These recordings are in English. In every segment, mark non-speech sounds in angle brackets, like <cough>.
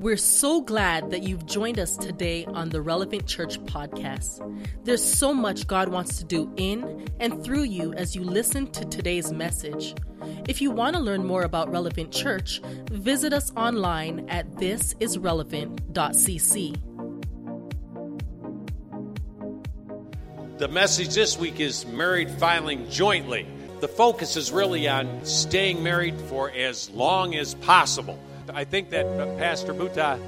We're so glad that you've joined us today on the Relevant Church podcast. There's so much God wants to do in and through you as you listen to today's message. If you want to learn more about Relevant Church, visit us online at thisisrelevant.cc. The message this week is married filing jointly. The focus is really on staying married for as long as possible. I think that Pastor Muta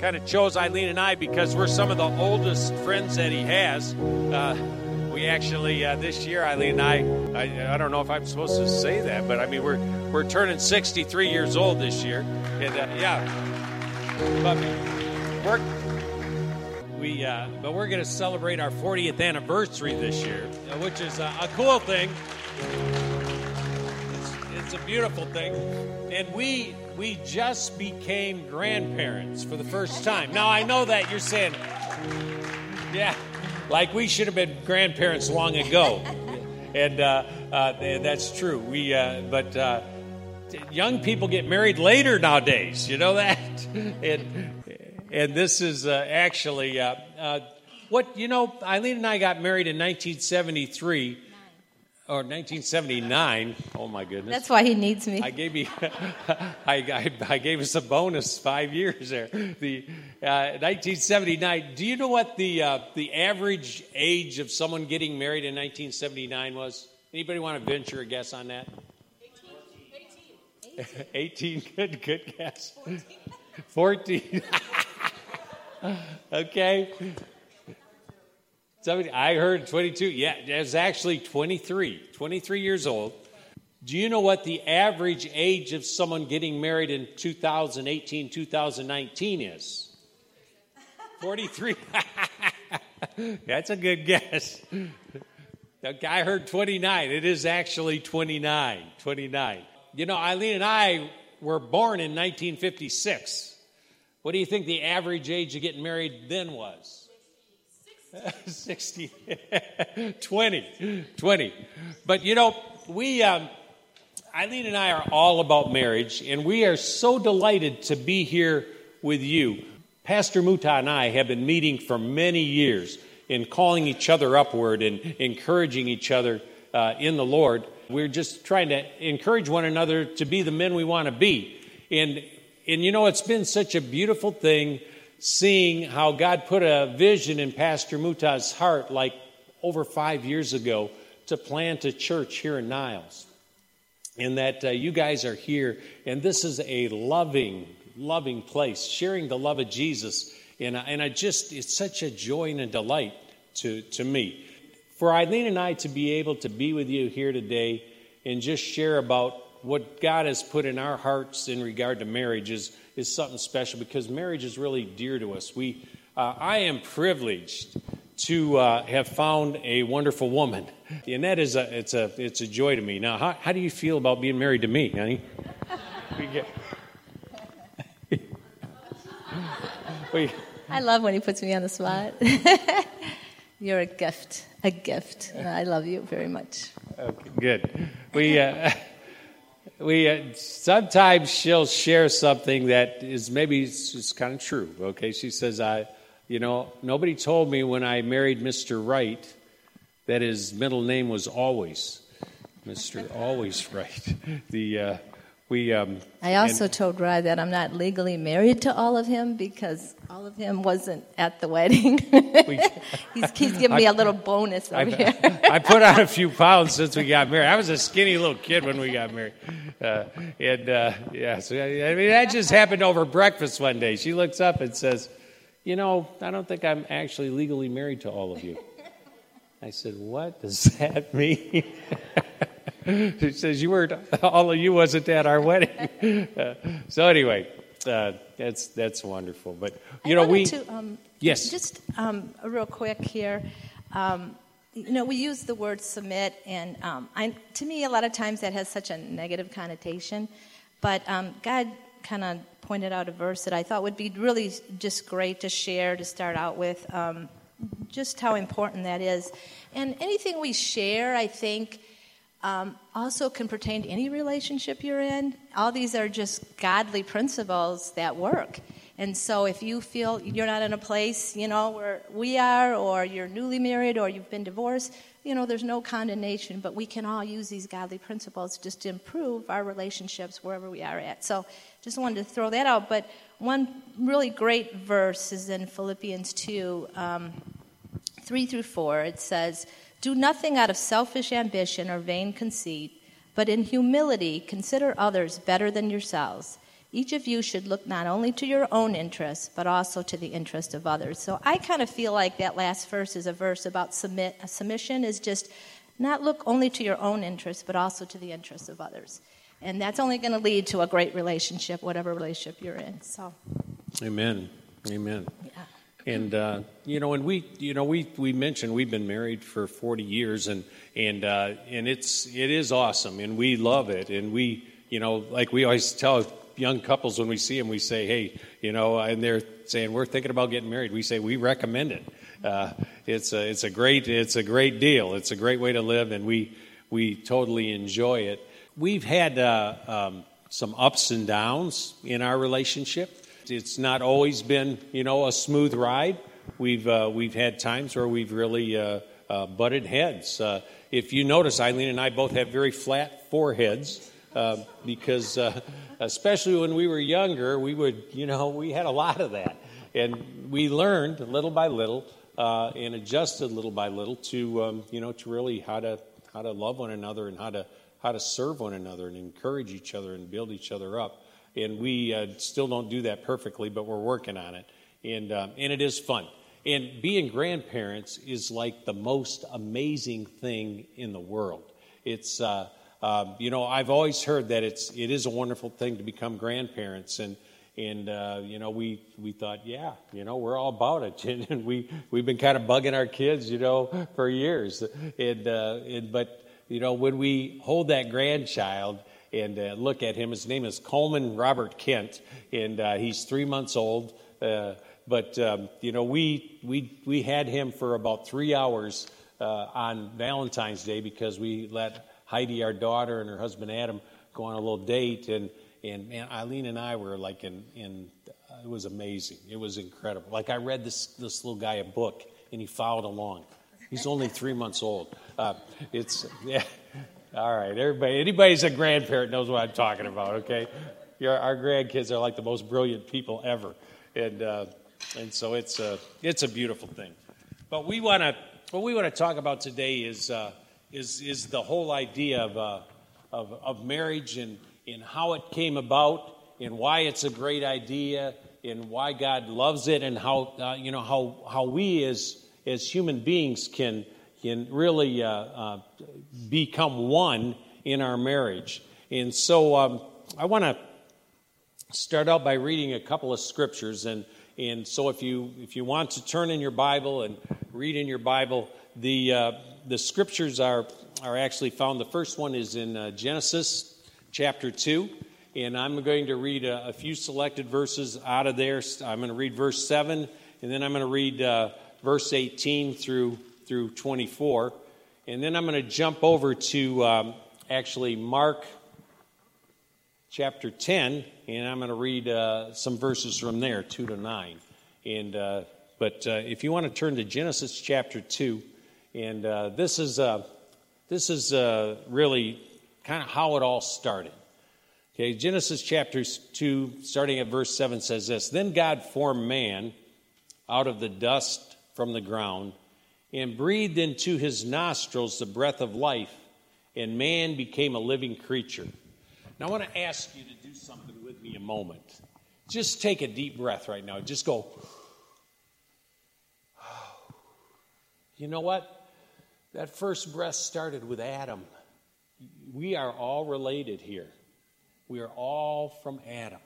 kind of chose Eileen and I because we're some of the oldest friends that he has. Uh, we actually uh, this year, Eileen and I, I, I, don't know if I'm supposed to say that, but I mean we're we're turning 63 years old this year, and uh, yeah, but we're we uh, but we're going to celebrate our 40th anniversary this year, which is a cool thing. It's, it's a beautiful thing, and we we just became grandparents for the first time. Now, I know that you're saying, yeah, like we should have been grandparents long ago. And uh, uh, that's true. We, uh, but uh, young people get married later nowadays. You know that? <laughs> and, and this is uh, actually uh, what, you know, Eileen and I got married in 1973 or 1979. Oh my goodness! That's why he needs me. I gave you, <laughs> I, I, I, gave us a bonus five years there. The uh, 1979. Do you know what the uh, the average age of someone getting married in 1979 was? Anybody want to venture a guess on that? 18. <laughs> 18. 18. Good, good guess. 14. <laughs> 14. okay. Somebody, I heard 22. Yeah, it's actually 23. 23 years old. Do you know what the average age of someone getting married in 2018, 2019 is? 43. <laughs> That's a good guess. I heard 29. It is actually 29. 29. You know, Eileen and I were born in 1956. What do you think the average age of getting married then was? <laughs> 60, <laughs> 20, 20. But you know, we, um, Eileen and I are all about marriage, and we are so delighted to be here with you. Pastor Muta and I have been meeting for many years and calling each other upward and encouraging each other uh, in the Lord. We're just trying to encourage one another to be the men we want to be. And, and you know, it's been such a beautiful thing seeing how God put a vision in Pastor Muta's heart like over five years ago to plant a church here in Niles. And that uh, you guys are here, and this is a loving, loving place, sharing the love of Jesus. And, I, and I just, it's such a joy and a delight to, to me. For Eileen and I to be able to be with you here today and just share about what God has put in our hearts in regard to marriage is, something special because marriage is really dear to us. We, uh, I am privileged to uh, have found a wonderful woman, and that is a, it's, a, it's a joy to me. Now, how, how do you feel about being married to me, honey? <laughs> I love when he puts me on the spot. <laughs> You're a gift, a gift. I love you very much. Okay, good. We. Uh, <laughs> we uh, sometimes she'll share something that is maybe just kind of true. Okay, she says, "I, you know, nobody told me when I married Mr. Wright that his middle name was always Mr. Always Right." <laughs> The uh, we. Um, I also and, told Rye that I'm not legally married to all of him because all of him wasn't at the wedding. <laughs> he's, he's giving me a little bonus over I, here. <laughs> I put on a few pounds since we got married. I was a skinny little kid when we got married, uh, and uh, yeah, so I mean that just happened over breakfast one day. She looks up and says, "You know, I don't think I'm actually legally married to all of you." I said, "What does that mean?" <laughs> <laughs> he says, "You weren't. All of you wasn't at our wedding." Uh, <laughs> so anyway, uh, that's that's wonderful. But you I know, we to, um, yes, just um, real quick here. Um, you know, we use the word submit, and um, I, to me, a lot of times that has such a negative connotation. But um, God kind of pointed out a verse that I thought would be really just great to share to start out with. Um, just how important that is, and anything we share, I think um, also can pertain to any relationship you're in. All these are just godly principles that work. And so if you feel you're not in a place, you know, where we are, or you're newly married, or you've been divorced, you know, there's no condemnation, but we can all use these godly principles just to improve our relationships wherever we are at. So just wanted to throw that out. But one really great verse is in Philippians 2 um, 3 through 4. It says, Do nothing out of selfish ambition or vain conceit, but in humility consider others better than yourselves. Each of you should look not only to your own interests, but also to the interest of others. So I kind of feel like that last verse is a verse about submit. A submission is just not look only to your own interests, but also to the interests of others. And that's only going to lead to a great relationship, whatever relationship you're in. So, Amen. Amen. yeah. And uh, you know, and we, you know, we we mentioned we've been married for 40 years, and and uh, and it's it is awesome, and we love it, and we, you know, like we always tell young couples when we see them, we say, hey, you know, and they're saying we're thinking about getting married. We say we recommend it. Uh, it's a it's a great it's a great deal. It's a great way to live, and we we totally enjoy it. We've had uh, um, some ups and downs in our relationship. It's not always been, you know, a smooth ride. We've uh, we've had times where we've really uh, uh, butted heads. Uh, if you notice, Eileen and I both have very flat foreheads uh, because, uh, especially when we were younger, we would, you know, we had a lot of that, and we learned little by little and adjusted little by little to, um, you know, to really how to how to love one another and how to how to serve one another and encourage each other and build each other up. And we uh, still don't do that perfectly, but we're working on it. And, um, and it is fun. And being grandparents is like the most amazing thing in the world. It's, uh, um, you know, I've always heard that it's, it is a wonderful thing to become grandparents. And, and uh, you know, we, we thought, yeah, you know, we're all about it. <laughs> And, and we, we've been kind of bugging our kids, you know, for years. And, uh, and, but, you know, when we hold that grandchild, and uh, look at him. His name is Coleman Robert Kent, and uh, he's three months old. Uh, but um, you know, we we we had him for about three hours uh, on Valentine's Day because we let Heidi, our daughter, and her husband Adam go on a little date, and and man, Eileen and I were like in in. it was amazing. It was incredible. Like I read this this little guy a book, and he followed along. He's only three months old. Uh, it's <laughs> yeah, all right, everybody, anybody's a grandparent knows what I'm talking about. Okay, our grandkids are like the most brilliant people ever, and uh, and so it's a it's a beautiful thing. But we want to what we want to talk about today is uh, is is the whole idea of, uh, of of marriage and and how it came about and why it's a great idea and why God loves it and how uh, you know how how we as as human beings can can really uh, uh, become one in our marriage. And so um, I want to start out by reading a couple of scriptures. And, and so if you, if you want to turn in your Bible and read in your Bible, the, uh, the scriptures are, are actually found. The first one is in uh, Genesis chapter 2. And I'm going to read a, a, few selected verses out of there. I'm going to read verse 7, and then I'm going to read uh, verse 18 through through 24. And then I'm going to jump over to um, actually Mark chapter 10, and I'm going to read uh, some verses from there, 2 to 9. And, uh, but uh, if you want to turn to Genesis chapter 2, and uh, this is, uh, this is uh, really kind of how it all started. Okay, Genesis chapter 2, starting at verse 7, says this Then God formed man out of the dust from the ground and breathed into his nostrils the breath of life, and man became a living creature. Now, I want to ask you to do something with me a moment. Just take a deep breath right now. Just go. You know what? That first breath started with Adam. We are all related here. We are all from Adam.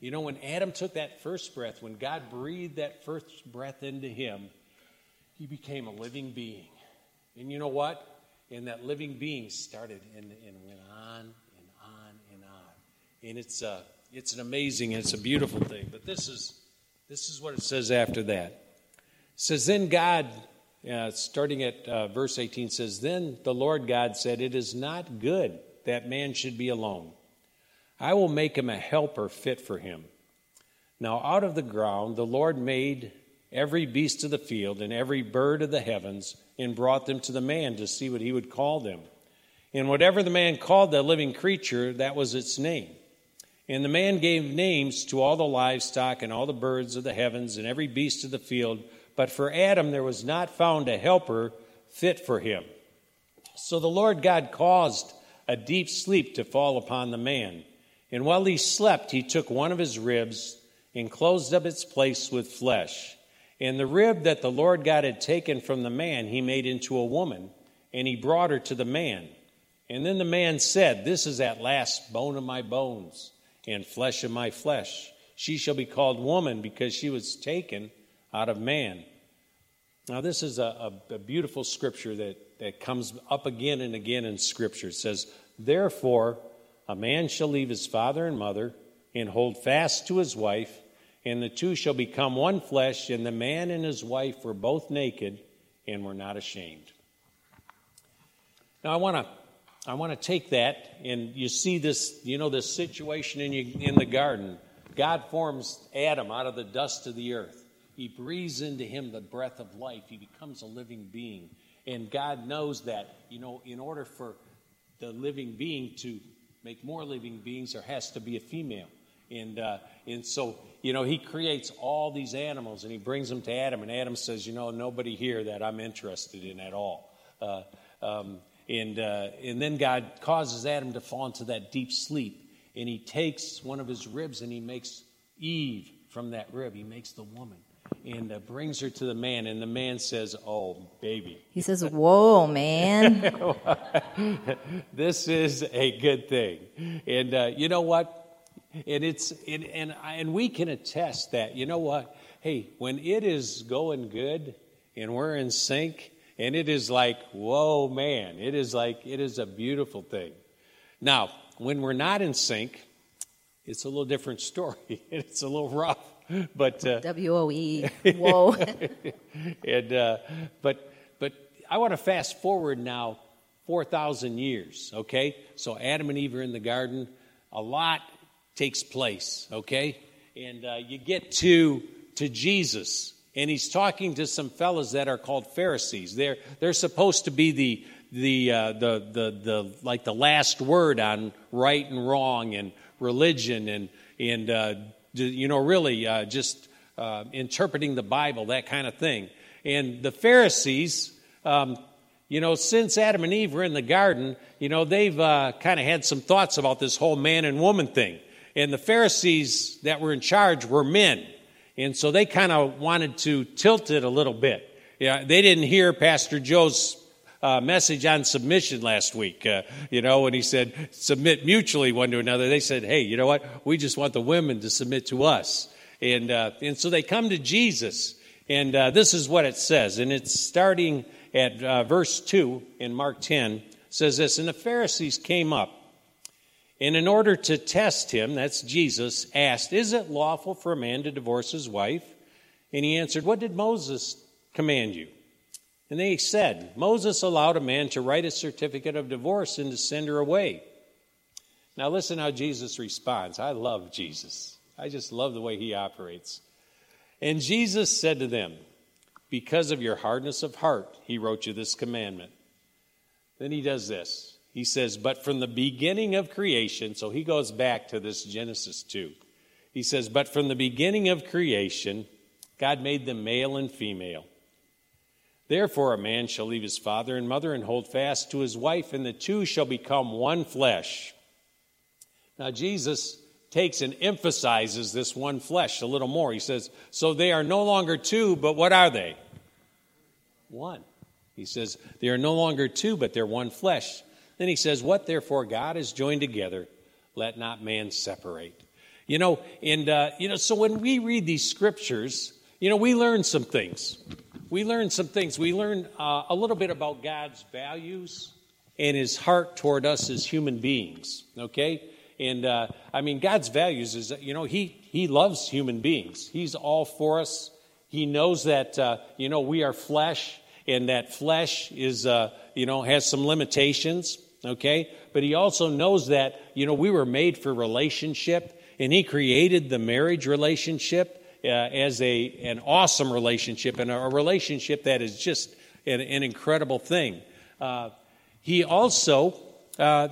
You know, when Adam took that first breath, when God breathed that first breath into him, he became a living being. And you know what? And that living being started and, and went on and on and on. And it's, uh, it's an amazing, it's a beautiful thing. But this is, this is what it says after that. It says, Then God, uh, starting at uh, verse 18, says, Then the Lord God said, It is not good that man should be alone. I will make him a helper fit for him. Now out of the ground the Lord made every beast of the field and every bird of the heavens and brought them to the man to see what he would call them. And whatever the man called the living creature, that was its name. And the man gave names to all the livestock and all the birds of the heavens and every beast of the field. But for Adam there was not found a helper fit for him. So the Lord God caused a deep sleep to fall upon the man. And while he slept, he took one of his ribs and closed up its place with flesh. And the rib that the Lord God had taken from the man, he made into a woman, and he brought her to the man. And then the man said, This is at last bone of my bones and flesh of my flesh. She shall be called woman because she was taken out of man. Now, this is a, a, a beautiful scripture that, that comes up again and again in Scripture. It says, Therefore, a man shall leave his father and mother and hold fast to his wife and the two shall become one flesh, and the man and his wife were both naked and were not ashamed. Now I want to I want to take that and you see this you know this situation in you, in the garden. God forms Adam out of the dust of the earth. He breathes into him the breath of life. He becomes a living being. And God knows that, you know, in order for the living being to make more living beings, there has to be a female. And, uh, and so, you know, he creates all these animals and he brings them to Adam. And Adam says, you know, nobody here that I'm interested in at all. Uh, um, and, uh, and then God causes Adam to fall into that deep sleep. And he takes one of his ribs and he makes Eve from that rib. He makes the woman and uh, brings her to the man. And the man says, Oh, baby. He says, Whoa, man. <laughs> this is a good thing. And uh, you know what? And it's and, and and we can attest that. You know what? Hey, when it is going good and we're in sync, and it is like, whoa, man! It is like it is a beautiful thing. Now, when we're not in sync, it's a little different <laughs> story. it's a little rough, but uh, W O E. <laughs> Whoa. and uh, but but I want to fast forward now four thousand years. Okay, so Adam and Eve are in the garden. A lot takes place, okay? And uh, you get to, to Jesus, and he's talking to some fellows that are called Pharisees. They're, they're supposed to be the, the, uh, the, the, the, like the last word on right and wrong and religion and, and uh, you know, really uh, just uh, interpreting the Bible, that kind of thing. And the Pharisees, um, you know, since Adam and Eve were in the garden, you know, they've uh, kind of had some thoughts about this whole man and woman thing and the Pharisees that were in charge were men. And so they kind of wanted to tilt it a little bit. Yeah, they didn't hear Pastor Joe's uh, message on submission last week. Uh, you know, when he said submit mutually one to another, they said, "Hey, you know what? We just want the women to submit to us." And uh, and so they come to Jesus, and uh, this is what it says, and it's starting at uh, verse two in Mark ten. Says this, and the Pharisees came up and in order to test him, that's Jesus, asked, Is it lawful for a man to divorce his wife? And he answered, What did Moses command you? And they said, Moses allowed a man to write a certificate of divorce and to send her away. Now, listen how Jesus responds. I love Jesus. I just love the way he operates. And Jesus said to them, Because of your hardness of heart, he wrote you this commandment. Then he does this he says, But from the beginning of creation, so he goes back to this Genesis 2. He says, But from the beginning of creation, God made them male and female. Therefore, a man shall leave his father and mother and hold fast to his wife, and the two shall become one flesh. Now, Jesus takes and emphasizes this one flesh a little more. He says, So they are no longer two, but what are they? One. He says, They are no longer two, but they're one flesh. Then he says, What therefore God has joined together, let not man separate. You know, and, uh, you know, so when we read these scriptures, you know, we learn some things. We learn some things. We learn uh, a little bit about God's values and his heart toward us as human beings, okay? And uh, I mean, God's values is, you know, he, he loves human beings. He's all for us. He knows that, uh, you know, we are flesh and that flesh is, uh, you know, has some limitations okay? But he also knows that, you know, we were made for relationship. and He created the marriage relationship uh, as a, an awesome relationship and a, relationship that is just an, an incredible thing. Uh, he also uh,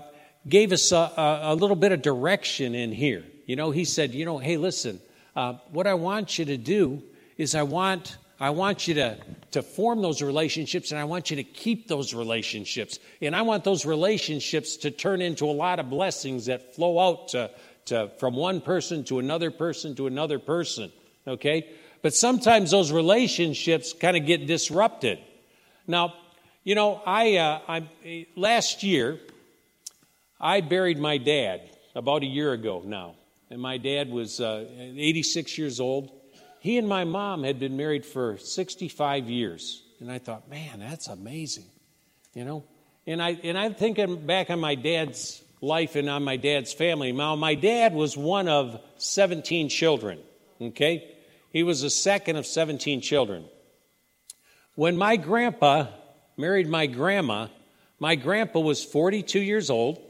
gave us a, a, little bit of direction in here. You know, He said, you know, hey, listen, uh, what I want you to do is I want I want you to, to form those relationships and I want you to keep those relationships. And I want those relationships to turn into a lot of blessings that flow out to, to, from one person to another person to another person. Okay? But sometimes those relationships kind of get disrupted. Now, you know, I, uh, I last year I buried my dad about a year ago now, and my dad was uh, 86 years old he and my mom had been married for 65 years. And I thought, man, that's amazing. You know? And, I, and I'm thinking back on my dad's life and on my dad's family. Now, my dad was one of 17 children, okay? He was the second of 17 children. When my grandpa married my grandma, my grandpa was 42 years old.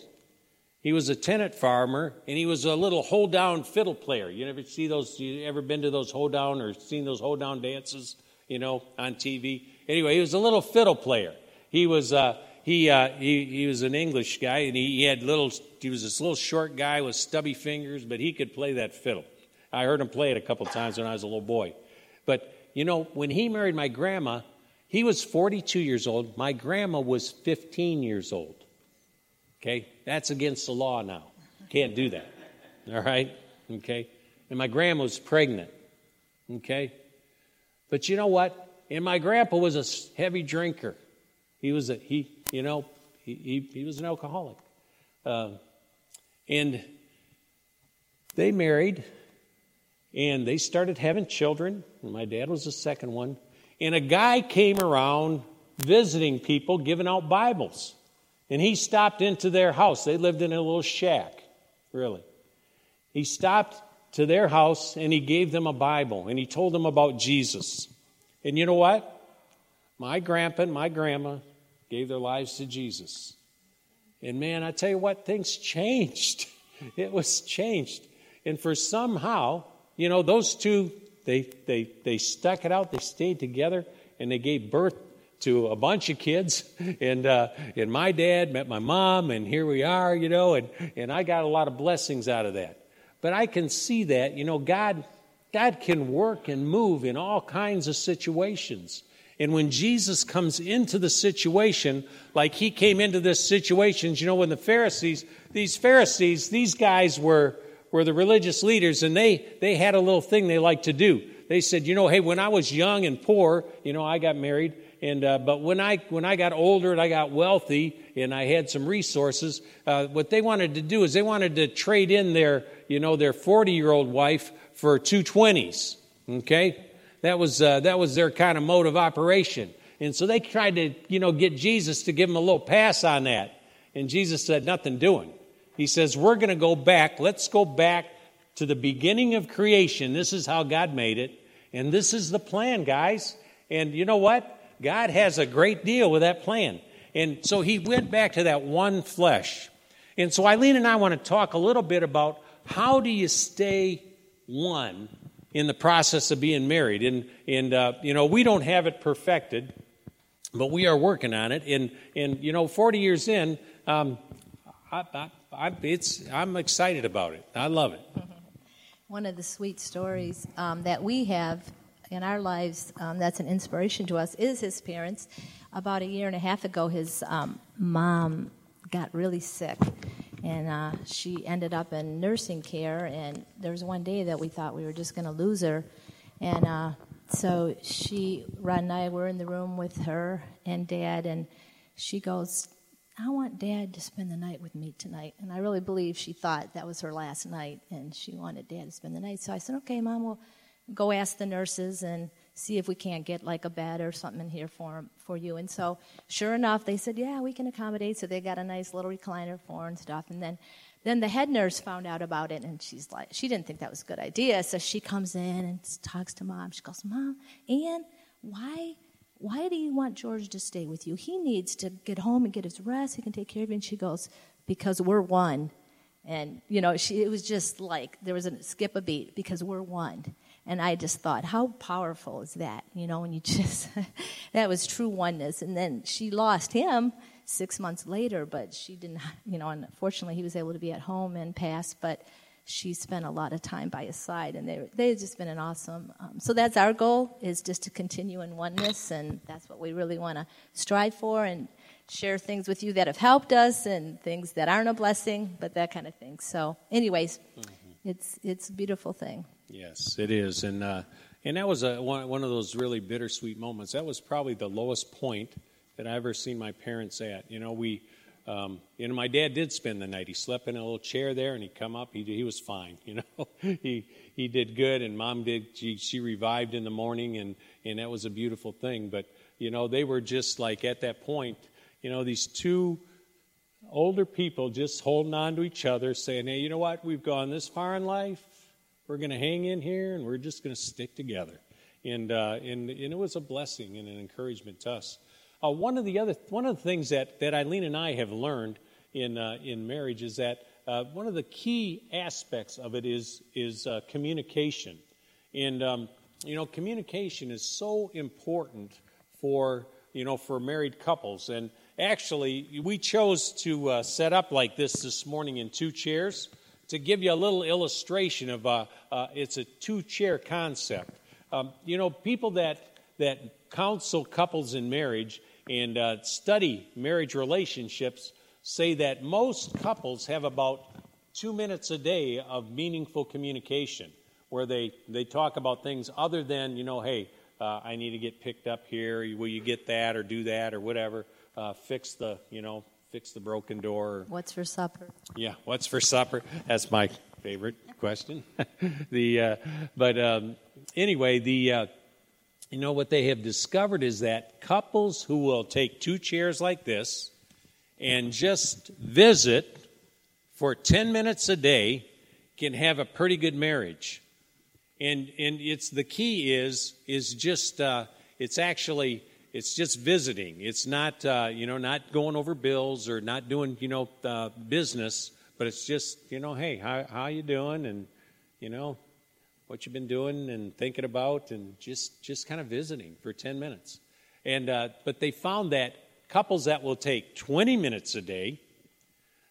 He was a tenant farmer, and he was a little hoedown fiddle player. You ever see those? You ever been to those hoedown or seen those hoedown dances? You know, on TV. Anyway, he was a little fiddle player. He was uh, he, uh, he he was an English guy, and he, he had little. He was this little short guy with stubby fingers, but he could play that fiddle. I heard him play it a couple times when I was a little boy. But you know, when he married my grandma, he was 42 years old. My grandma was 15 years old. Okay? That's against the law now. Can't do that. All right? Okay? And my grandma was pregnant. Okay? But you know what? And my grandpa was a heavy drinker. He was a, he, you know, he, he, he was an alcoholic. Uh, and they married and they started having children. My dad was the second one. And a guy came around visiting people, giving out Bibles. And he stopped into their house. They lived in a little shack, really. He stopped to their house and he gave them a Bible and he told them about Jesus. And you know what? My grandpa and my grandma gave their lives to Jesus. And man, I tell you what, things changed. <laughs> It was changed. And for somehow, you know, those two, they, they, they stuck it out, they stayed together, and they gave birth to a bunch of kids, and uh, and my dad met my mom, and here we are, you know, and and I got a lot of blessings out of that. But I can see that, you know, God God can work and move in all kinds of situations. And when Jesus comes into the situation, like he came into this situation, you know, when the Pharisees, these Pharisees, these guys were were the religious leaders, and they they had a little thing they liked to do. They said, you know, hey, when I was young and poor, you know, I got married and uh, but when I when I got older and I got wealthy and I had some resources, uh, what they wanted to do is they wanted to trade in their you know their 40 year old wife for two 20s. Okay, that was uh, that was their kind of mode of operation. And so they tried to you know get Jesus to give them a little pass on that. And Jesus said, "Nothing doing." He says, "We're going to go back. Let's go back to the beginning of creation. This is how God made it, and this is the plan, guys." And you know what? God has a great deal with that plan. And so he went back to that one flesh. And so Eileen and I want to talk a little bit about how do you stay one in the process of being married. And, and uh, you know, we don't have it perfected, but we are working on it. And, and you know, 40 years in, um, I, I, I, it's, I'm excited about it. I love it. One of the sweet stories um, that we have in our lives um, that's an inspiration to us is his parents. About a year and a half ago, his um, mom got really sick, and uh, she ended up in nursing care. And there was one day that we thought we were just going to lose her, and uh, so she, Rod and I were in the room with her and Dad, and she goes, I want Dad to spend the night with me tonight. And I really believe she thought that was her last night, and she wanted Dad to spend the night. So I said, Okay, Mom, well, go ask the nurses and see if we can't get like a bed or something in here for for you. And so, sure enough, they said, yeah, we can accommodate. So they got a nice little recliner for and stuff. And then, then the head nurse found out about it, and she's like, she didn't think that was a good idea. So she comes in and talks to mom. She goes, Mom, Ann, why? Why do you want George to stay with you? He needs to get home and get his rest. He can take care of you. And she goes, Because we're one And, you know, she, it was just like there was a skip a beat because we're one. And I just thought, how powerful is that? You know, when you <laughs> just, that was true oneness. And then she lost him six months later, but she didn't, you know, unfortunately he was able to be at home and pass, but she spent a lot of time by his side. And they, they've just been an awesome, um, so that's our goal is just to continue in oneness. And that's what we really want to strive for and share things with you that have helped us and things that aren't a blessing, but that kind of thing. So anyways, mm-hmm. It's, it's a beautiful thing. Yes, it is, and uh, and that was a, one, one of those really bittersweet moments. That was probably the lowest point that I ever seen my parents at. You know, we, um, you know, my dad did spend the night. He slept in a little chair there, and he come up. He he was fine. <laughs> You know, he he did good, and mom did. She she revived in the morning, and and that was a beautiful thing. But you know, they were just like at that point. You know, these two older people just holding on to each other, saying, "Hey, you know what? We've gone this far in life we're going to hang in here and we're just going to stick together. And, uh, and, and it was a blessing and an encouragement to us. Uh, one of the other one of the things that, that Eileen and I have learned in, uh, in marriage is that uh, one of the key aspects of it is, is uh, communication. And, um, you know, communication is so important for, you know, for married couples. And actually, we chose to uh, set up like this this morning in two chairs to give you a little illustration of uh, uh, it's a two chair concept. Um, you know, people that, that counsel couples in marriage and uh, study marriage relationships say that most couples have about two minutes a day of meaningful communication where they, they talk about things other than, you know, hey, uh, I need to get picked up here. Will you get that or do that or whatever? Uh, fix the, you know, fix the broken door. What's for supper? Yeah, what's for supper? That's my favorite question. <laughs> the uh, but um, anyway, the uh, you know what they have discovered is that couples who will take two chairs like this and just visit for 10 minutes a day can have a pretty good marriage. And and it's the key is is just uh, it's actually it's just visiting. It's not, uh, you know, not going over bills or not doing, you know, uh, business, but it's just, you know, hey, how how you doing, and you know, what you've been doing and thinking about, and just just kind of visiting for ten minutes. And uh, but they found that couples that will take 20 minutes a day,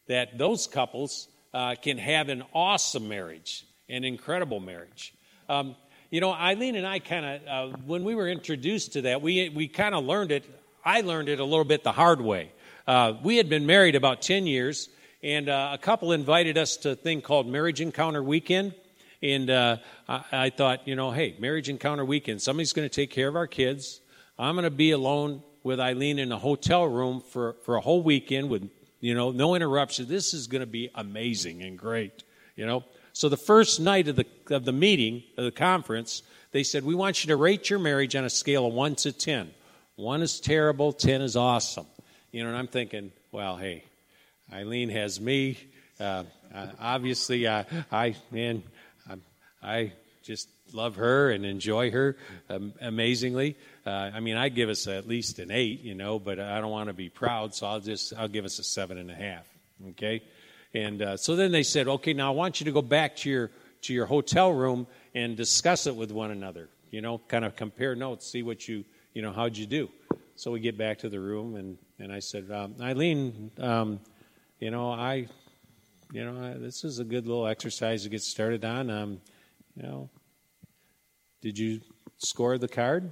that those couples uh, can have an awesome marriage, an incredible marriage. Um, you know, Eileen and I kind of, uh, when we were introduced to that, we, we kind of learned it. I learned it a little bit the hard way. Uh, we had been married about 10 years, and uh, a couple invited us to a thing called Marriage Encounter Weekend. And uh, I, I thought, you know, hey, Marriage Encounter Weekend, somebody's going to take care of our kids. I'm going to be alone with Eileen in a hotel room for, for a whole weekend with, you know, no interruption. This is going to be amazing and great, you know. So the first night of the, of the meeting, of the conference, they said, We want you to rate your marriage on a scale of 1 to 10. 1 is terrible, 10 is awesome. You know, and I'm thinking, well, hey, Eileen has me. Uh, uh, obviously, uh, I, man, I, I just love her and enjoy her um, amazingly. Uh, I mean, I'd give us at least an eight, you know, but I don't want to be proud, so I'll just I'll give us a seven and a half. Okay, and uh, so then they said, okay, now I want you to go back to your to your hotel room and discuss it with one another. You know, kind of compare notes, see what you you know how'd you do. So we get back to the room, and and I said, um, Eileen, um, you know, I, you know, I, this is a good little exercise to get started on. Um, you know, did you score the card?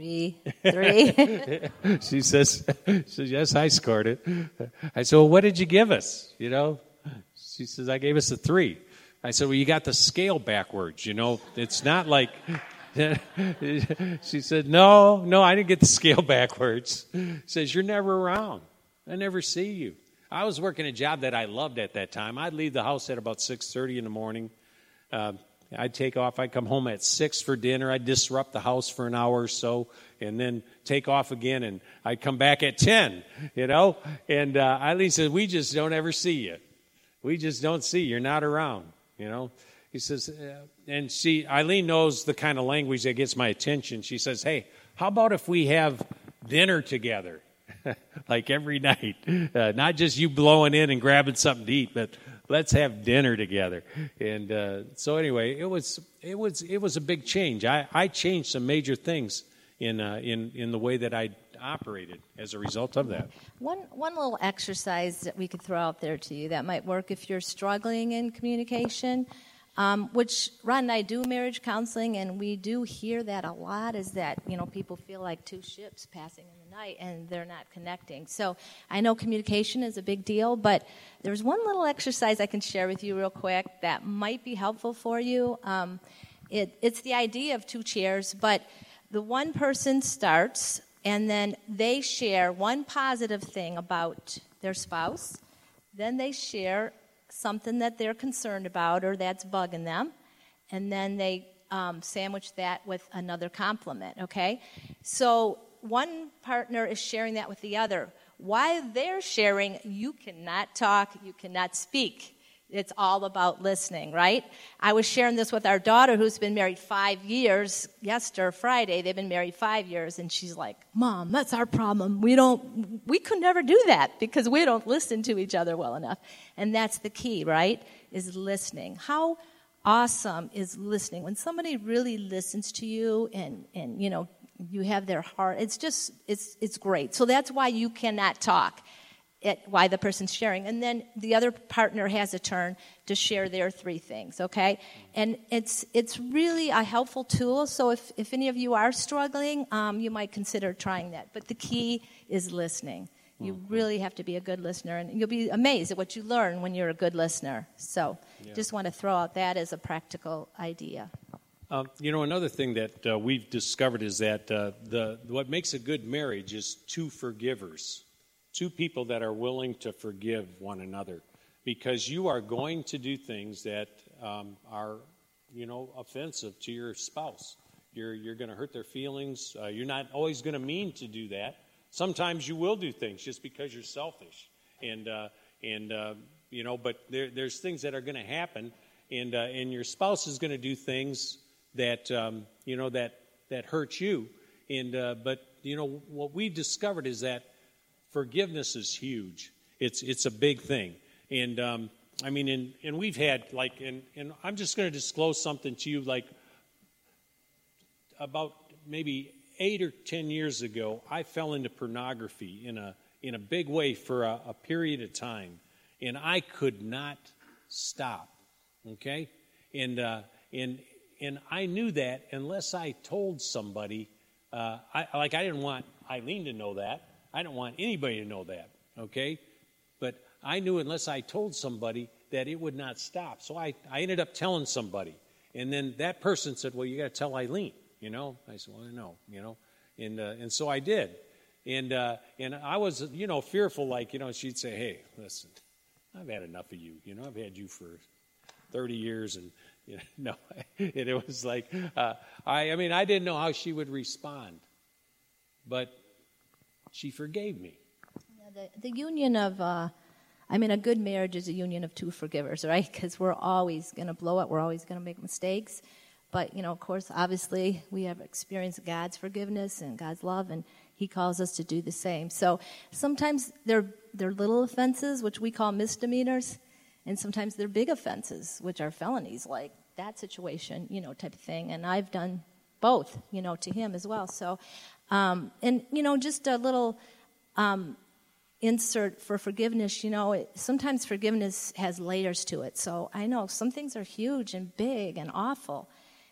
Three, <laughs> she says, she says, yes, I scored it. I said, well, what did you give us? You know, she says, I gave us a three. I said, well, you got the scale backwards. You know, it's not like. <laughs> she said, no, no, I didn't get the scale backwards. says, you're never around. I never see you. I was working a job that I loved at that time. I'd leave the house at about 6.30 in the morning. Uh, I'd take off. I'd come home at six for dinner. I'd disrupt the house for an hour or so, and then take off again. And I'd come back at ten. You know. And uh, Eileen says, "We just don't ever see you. We just don't see you. You're not around." You know. He says, uh, and she Eileen knows the kind of language that gets my attention. She says, "Hey, how about if we have dinner together?" <laughs> like every night. Uh, not just you blowing in and grabbing something to eat, but let's have dinner together. And uh, so anyway, it was it was it was a big change. I, I changed some major things in uh, in in the way that I operated as a result of that. One one little exercise that we could throw out there to you that might work if you're struggling in communication um, which Ron and I do marriage counseling, and we do hear that a lot. Is that you know people feel like two ships passing in the night, and they're not connecting. So I know communication is a big deal, but there's one little exercise I can share with you real quick that might be helpful for you. Um, it, it's the idea of two chairs, but the one person starts, and then they share one positive thing about their spouse. Then they share something that they're concerned about or that's bugging them, and then they um, sandwich that with another compliment, okay? So one partner is sharing that with the other. While they're sharing, you cannot talk, you cannot speak. It's all about listening, right? I was sharing this with our daughter who's been married five years. Yesterday, Friday, they've been married five years, and she's like, Mom, that's our problem. We don't, we could never do that because we don't listen to each other well enough. And that's the key, right? Is listening. How awesome is listening? When somebody really listens to you and, and, you know, you have their heart, it's just, it's, it's great. So that's why you cannot talk at why the person's sharing. And then the other partner has a turn to share their three things, okay? And it's, it's really a helpful tool. So if, if any of you are struggling, um, you might consider trying that. But the key is listening. You mm-hmm. really have to be a good listener, and you'll be amazed at what you learn when you're a good listener. So, yeah. just want to throw out that as a practical idea. Um, you know, another thing that uh, we've discovered is that uh, the what makes a good marriage is two forgivers two people that are willing to forgive one another because you are going to do things that um, are, you know, offensive to your spouse. You're, you're going to hurt their feelings. Uh, you're not always going to mean to do that. Sometimes you will do things just because you're selfish. And, uh, and uh, you know, but there, there's things that are going to happen, and, uh, and your spouse is going to do things that, um, you know, that, that hurt you. And, uh, but, you know, what we've discovered is that forgiveness is huge. It's it's a big thing, and um, I mean, and and we've had like, and and I'm just going to disclose something to you, like about maybe eight or ten years ago, I fell into pornography in a in a big way for a, a period of time, and I could not stop. Okay, and uh, and and I knew that unless I told somebody, uh, I, like I didn't want Eileen to know that. I don't want anybody to know that, okay? But I knew unless I told somebody that it would not stop. So I, I ended up telling somebody. And then that person said, Well, you got to tell Eileen, you know? I said, Well, no, you know? And, uh, and so I did. And, uh, and I was, you know, fearful, like, you know, she'd say, Hey, listen, I've had enough of you. You know, I've had you for 30 years. And, you know, <laughs> no, and it was like, uh, I, I mean, I didn't know how she would respond. But she forgave me. Yeah, the, the union of, uh, I mean, a good marriage is a union of two forgivers, right? Because we're always going to blow it, we're always going to make mistakes. But, you know, of course, obviously, we have experienced God's forgiveness and God's love, and He calls us to do the same. So sometimes they're, they're little offenses, which we call misdemeanors, and sometimes they're big offenses, which are felonies, like that situation, you know, type of thing. And I've done both, you know, to Him as well. So um, and, you know, just a little um, insert for forgiveness, you know, it, sometimes forgiveness has layers to it. So I know some things are huge and big and awful.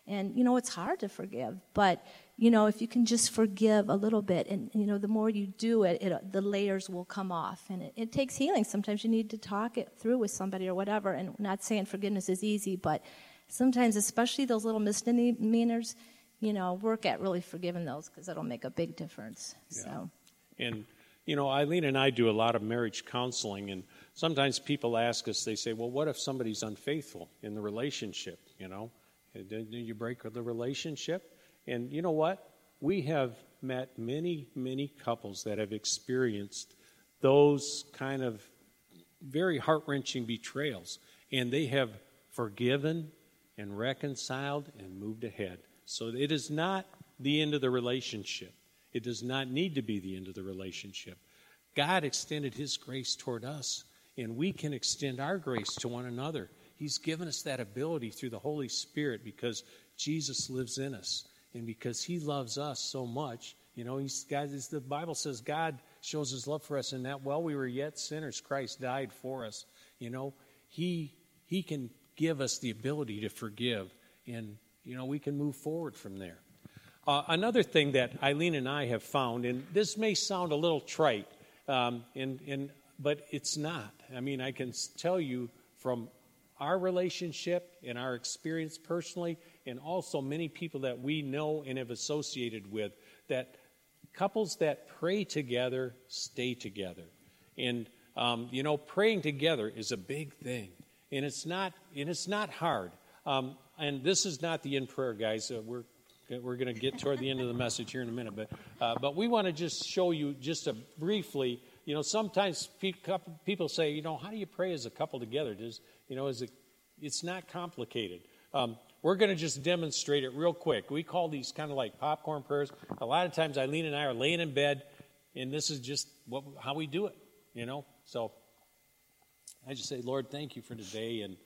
And, you know, it's hard to forgive. But, you know, if you can just forgive a little bit, and, you know, the more you do it, it the layers will come off. And it, it takes healing. Sometimes you need to talk it through with somebody or whatever. And not saying forgiveness is easy, but sometimes, especially those little misdemeanors, you know, work at really forgiving those because it'll make a big difference. Yeah. So, and you know, Eileen and I do a lot of marriage counseling, and sometimes people ask us, they say, "Well, what if somebody's unfaithful in the relationship?" You know, do you break the relationship? And you know what? We have met many, many couples that have experienced those kind of very heart wrenching betrayals, and they have forgiven and reconciled and moved ahead. So it is not the end of the relationship. It does not need to be the end of the relationship. God extended His grace toward us, and we can extend our grace to one another. He's given us that ability through the Holy Spirit because Jesus lives in us, and because He loves us so much. You know, he's, God, the Bible says God shows His love for us, in that while we were yet sinners, Christ died for us. You know, He He can give us the ability to forgive, and you know we can move forward from there. Uh, another thing that Eileen and I have found, and this may sound a little trite, um, and, and, but it's not. I mean, I can tell you from our relationship and our experience personally, and also many people that we know and have associated with, that couples that pray together stay together. And, um, you know, praying together is a big thing. And it's not, and it's not hard. Um, and this is not the in prayer, guys. Uh, we're we're going to get toward the end of the message here in a minute, but uh, but we want to just show you just a briefly. You know, sometimes people say, you know, how do you pray as a couple together? Does you know, is it? It's not complicated. Um, we're going to just demonstrate it real quick. We call these kind of like popcorn prayers. A lot of times, Eileen and I are laying in bed, and this is just what, how we do it. You know, so I just say, Lord, thank you for today, and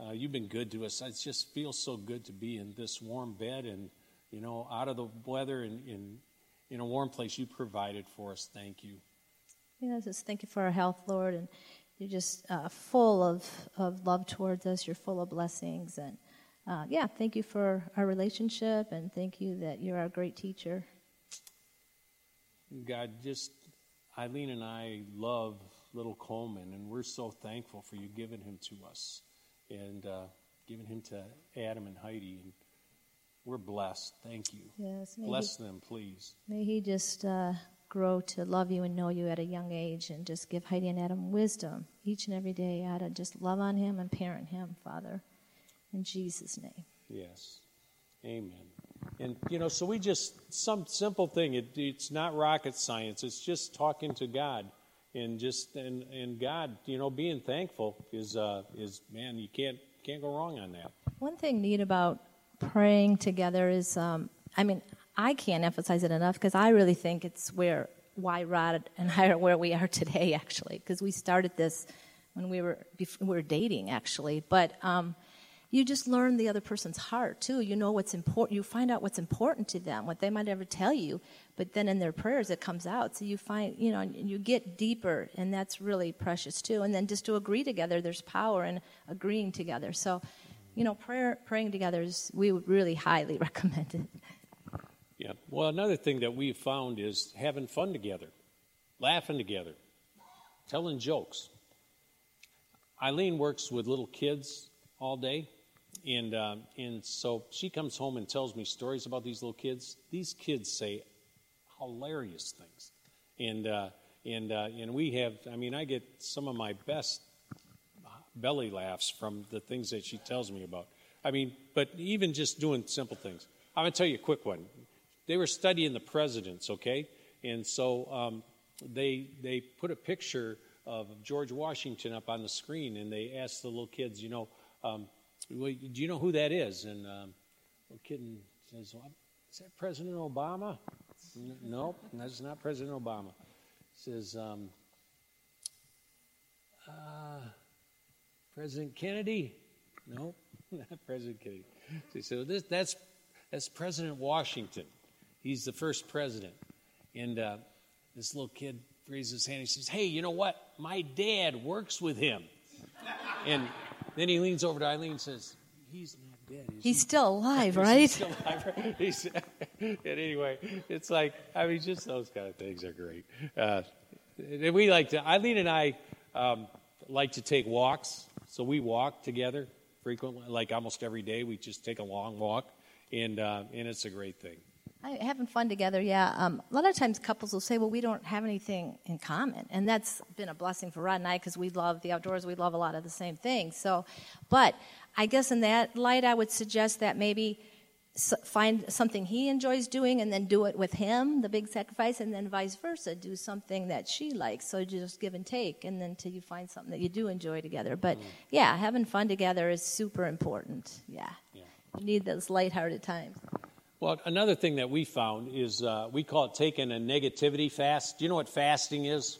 uh, you've been good to us. It just feels so good to be in this warm bed and you know, out of the weather and in, in a warm place you provided for us. Thank you. Yeah, just thank you for our health, Lord, and you're just uh, full of, of love towards us. You're full of blessings, and uh, yeah, thank you for our relationship, and thank you that you're our great teacher. God, just Eileen and I love little Coleman, and we're so thankful for you giving him to us and uh, giving him to Adam and Heidi. And we're blessed. Thank you. Yes. Bless he, them, please. May He just uh, grow to love you and know you at a young age and just give Heidi and Adam wisdom each and every day how to just love on him and parent him, Father. In Jesus' name. Yes. Amen. And, you know, so we just, some simple thing. It, it's not rocket science. It's just talking to God. And just, and, and God, you know, being thankful is, uh, is man, you can't, can't go wrong on that. One thing neat about praying together is, um, I mean, I can't emphasize it enough because I really think it's where why Rod and I are where we are today, actually, because we started this when we were before, we were dating, actually. But um, you just learn the other person's heart too. You know what's important. You find out what's important to them, what they might never tell you. But then in their prayers, it comes out. So you find, you know, you get deeper, and that's really precious too. And then just to agree together, there's power in agreeing together. So you know, prayer, praying together is, we would really highly <laughs> recommend it. Yeah. Well, another thing that we've found is having fun together, laughing together, telling jokes. Eileen works with little kids all day, and uh, and so she comes home and tells me stories about these little kids. These kids say hilarious things, and uh, and uh, and we have. I mean, I get some of my best belly laughs from the things that she tells me about. I mean, but even just doing simple things. I'm to tell you a quick one. They were studying the presidents, okay? And so um, they, they put a picture of George Washington up on the screen, and they asked the little kids, you know, um, well, do you know who that is? And um, kid says, well, is that President Obama? No, that's not President Obama. He says, um, uh, President Kennedy? No, <laughs> not President Kennedy. So this, that's, that's President Washington. He's the first president. And uh, this little kid raises his hand. He says, Hey, you know what? My dad works with him. and then he leans over to Eileen and says, He's not dead. He's he? still alive, <laughs> right? He's still alive. <laughs> He's, and anyway, it's like, I mean, just those kind of things are great. Uh, we like to, Eileen and I um, like to take walks so we walk together frequently, like almost every day. We just take a long walk, and uh, and it's a great thing. I, having fun together, yeah. Um, a lot of times couples will say, well, we don't have anything in common. And that's been a blessing for Rod and I because we love the outdoors. We love a lot of the same things. So, but I guess in that light, I would suggest that maybe find something he enjoys doing and then do it with him, the big sacrifice, and then vice versa, do something that she likes. So just give and take, and then till you find something that you do enjoy together. But mm. yeah, having fun together is super important. Yeah. yeah. You need those lighthearted times. Well, another thing that we found is uh, we call it taking a negativity fast. Do you know what fasting is?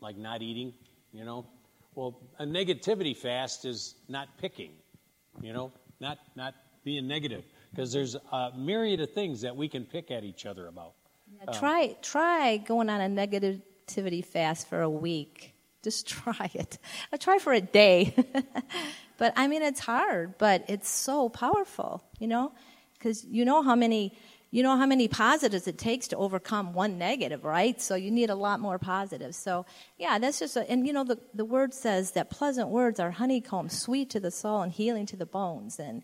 like not eating, you know. Well, a negativity fast is not picking, you know, not not being negative because there's a myriad of things that we can pick at each other about. Yeah, try try going on a negativity fast for a week. Just <laughs> try it. I try for a day. <laughs> but I mean it's hard, but it's so powerful, you know? Cuz you know how many you know how many positives it takes to overcome one negative, right? So you need a lot more positives. So yeah, that's just a, and you know the the word says that pleasant words are honeycomb, sweet to the soul and healing to the bones. And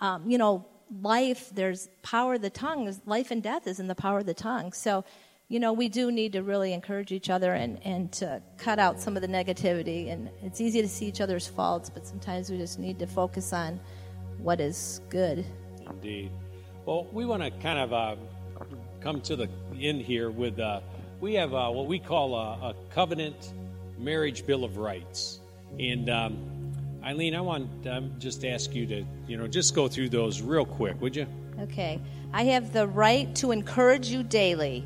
um, you know, life there's power of the tongue. Life and death is in the power of the tongue. So you know, we do need to really encourage each other and, and to cut out some of the negativity. And it's easy to see each other's faults, but sometimes we just need to focus on what is good. Indeed. Well, we want to kind of uh, come to the end here with uh, we have uh, what we call a, a, covenant marriage bill of rights. And um, Eileen, I want um, just ask you to, you know, just go through those real quick, would you? Okay. I have the right to encourage you daily,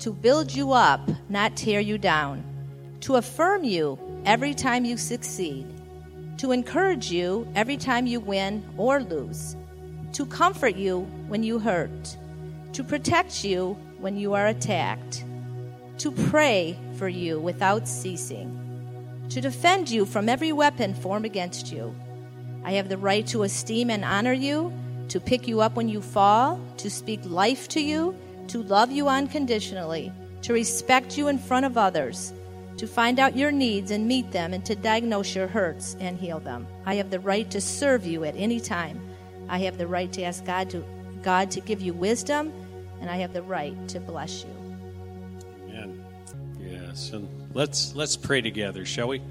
to build you up, not tear you down, to affirm you every time you succeed, to encourage you every time you win or lose to comfort you when you hurt, to protect you when you are attacked, to pray for you without ceasing, to defend you from every weapon formed against you. I have the right to esteem and honor you, to pick you up when you fall, to speak life to you, to love you unconditionally, to respect you in front of others, to find out your needs and meet them, and to diagnose your hurts and heal them. I have the right to serve you at any time I have the right to ask God to God to give you wisdom, and I have the right to bless you. Amen. Yes, and let's let's pray together, shall we?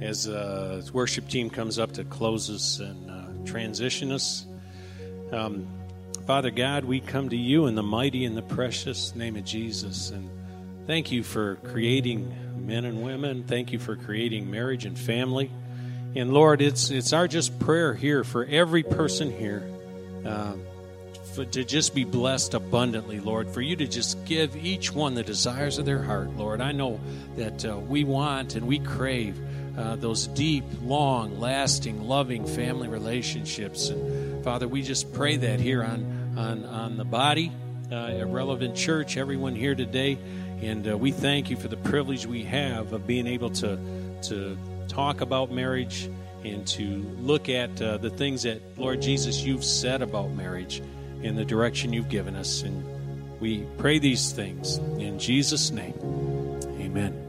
As uh, worship team comes up to close us and uh, transition us. Um, Father God, we come to you in the mighty and the precious name of Jesus, and thank you for creating men and women. Thank you for creating marriage and family. And Lord, it's it's our just prayer here for every person here. Uh, for, to just be blessed abundantly, Lord, for you to just give each one the desires of their heart, Lord. I know that uh, we want and we crave uh, those deep, long, lasting, loving family relationships. And Father, we just pray that here on, on, on the body, uh, Relevant Church, everyone here today. And uh, we thank you for the privilege we have of being able to, to talk about marriage and to look at uh, the things that, Lord Jesus, you've said about marriage in the direction you've given us. And we pray these things in Jesus' name. Amen.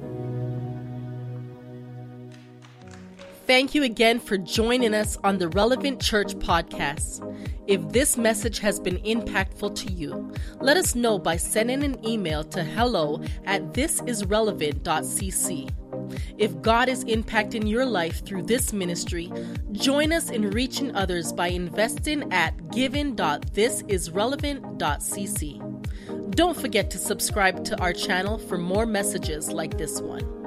Thank you again for joining us on the Relevant Church podcast. If this message has been impactful to you, let us know by sending an email to hello at thisisrelevant.cc. If God is impacting your life through this ministry, join us in reaching others by investing at giving.thisisrelevant.cc. Don't forget to subscribe to our channel for more messages like this one.